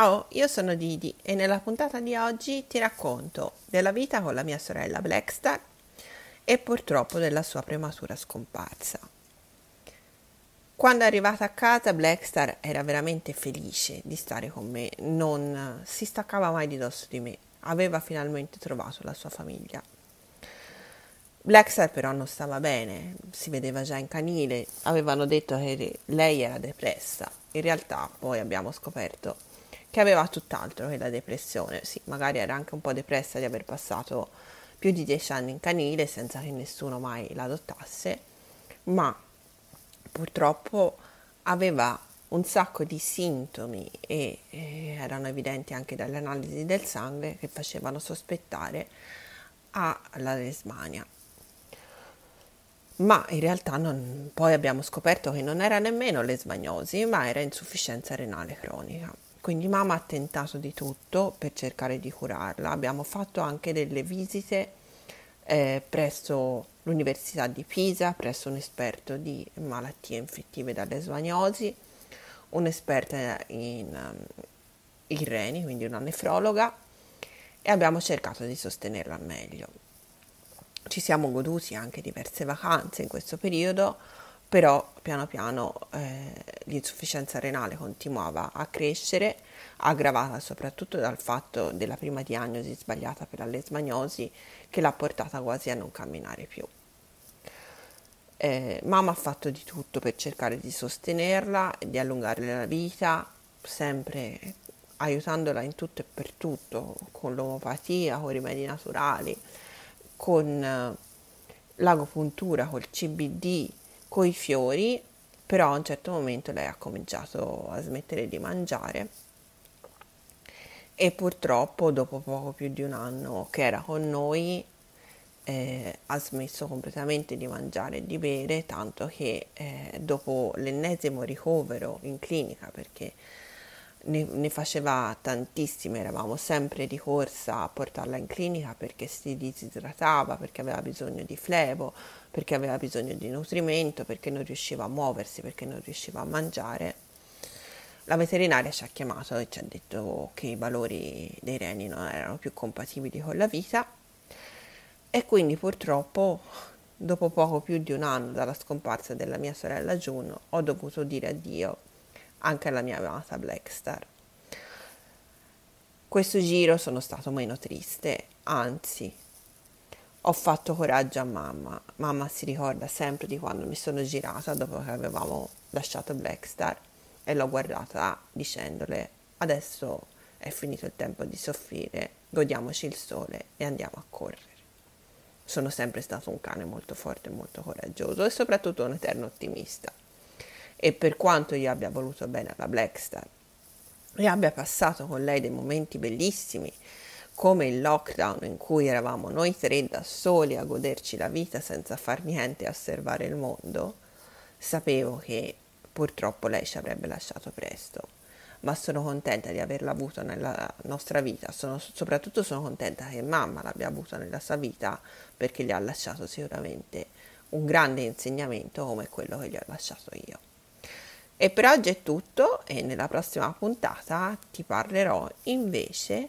Ciao, io sono Didi e nella puntata di oggi ti racconto della vita con la mia sorella Blackstar e purtroppo della sua prematura scomparsa. Quando è arrivata a casa Blackstar era veramente felice di stare con me, non si staccava mai di dosso di me, aveva finalmente trovato la sua famiglia. Blackstar però non stava bene, si vedeva già in canile, avevano detto che lei era depressa, in realtà poi abbiamo scoperto che aveva tutt'altro che la depressione. Sì, magari era anche un po' depressa di aver passato più di dieci anni in canile senza che nessuno mai l'adottasse, ma purtroppo aveva un sacco di sintomi e, e erano evidenti anche dalle analisi del sangue che facevano sospettare alla lesmania. Ma in realtà non, poi abbiamo scoperto che non era nemmeno lesmagnosi, ma era insufficienza renale cronica. Quindi mamma ha tentato di tutto per cercare di curarla. Abbiamo fatto anche delle visite eh, presso l'Università di Pisa, presso un esperto di malattie infettive da lesmaniosi, un'esperta in, um, in reni, quindi una nefrologa, e abbiamo cercato di sostenerla meglio. Ci siamo goduti anche diverse vacanze in questo periodo, però piano piano eh, l'insufficienza renale continuava a crescere, aggravata soprattutto dal fatto della prima diagnosi sbagliata per la che l'ha portata quasi a non camminare più. Eh, mamma ha fatto di tutto per cercare di sostenerla, di allungarle la vita, sempre aiutandola in tutto e per tutto, con l'omopatia, con i rimedi naturali, con eh, l'agopuntura, col CBD, coi fiori, però a un certo momento lei ha cominciato a smettere di mangiare e purtroppo dopo poco più di un anno che era con noi eh, ha smesso completamente di mangiare e di bere, tanto che eh, dopo l'ennesimo ricovero in clinica, perché ne, ne, faceva tantissime, eravamo sempre di corsa a portarla in clinica perché si disidratava, perché aveva bisogno di flebo, perché aveva bisogno di nutrimento, perché non riusciva a muoversi, perché non riusciva a mangiare. La veterinaria ci ha chiamato e ci ha detto che i valori dei reni non erano più compatibili con la vita e quindi purtroppo dopo poco più di un anno dalla scomparsa della mia sorella Juno ho dovuto dire addio anche alla mia amata Blackstar. Questo giro sono stato meno triste, anzi ho fatto coraggio a mamma. Mamma si ricorda sempre di quando mi sono girata dopo che avevamo lasciato Blackstar e l'ho guardata dicendole adesso è finito il tempo di soffrire, godiamoci il sole e andiamo a correre. Sono sempre stato un cane molto forte molto coraggioso e soprattutto un eterno ottimista e per quanto io abbia voluto bene alla Blackstar e abbia passato con lei dei momenti bellissimi come il lockdown in cui eravamo noi tre da soli a goderci la vita senza far niente e osservare il mondo, sapevo che purtroppo lei ci avrebbe lasciato presto, ma sono contenta di averla avuto nella nostra vita, sono, soprattutto sono contenta che mamma l'abbia avuta nella sua vita perché gli ha lasciato sicuramente un grande insegnamento come quello che gli ho lasciato io. E per oggi è tutto e nella prossima puntata ti parlerò invece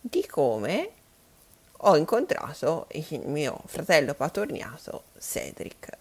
di come ho incontrato il mio fratello patorniato Cedric.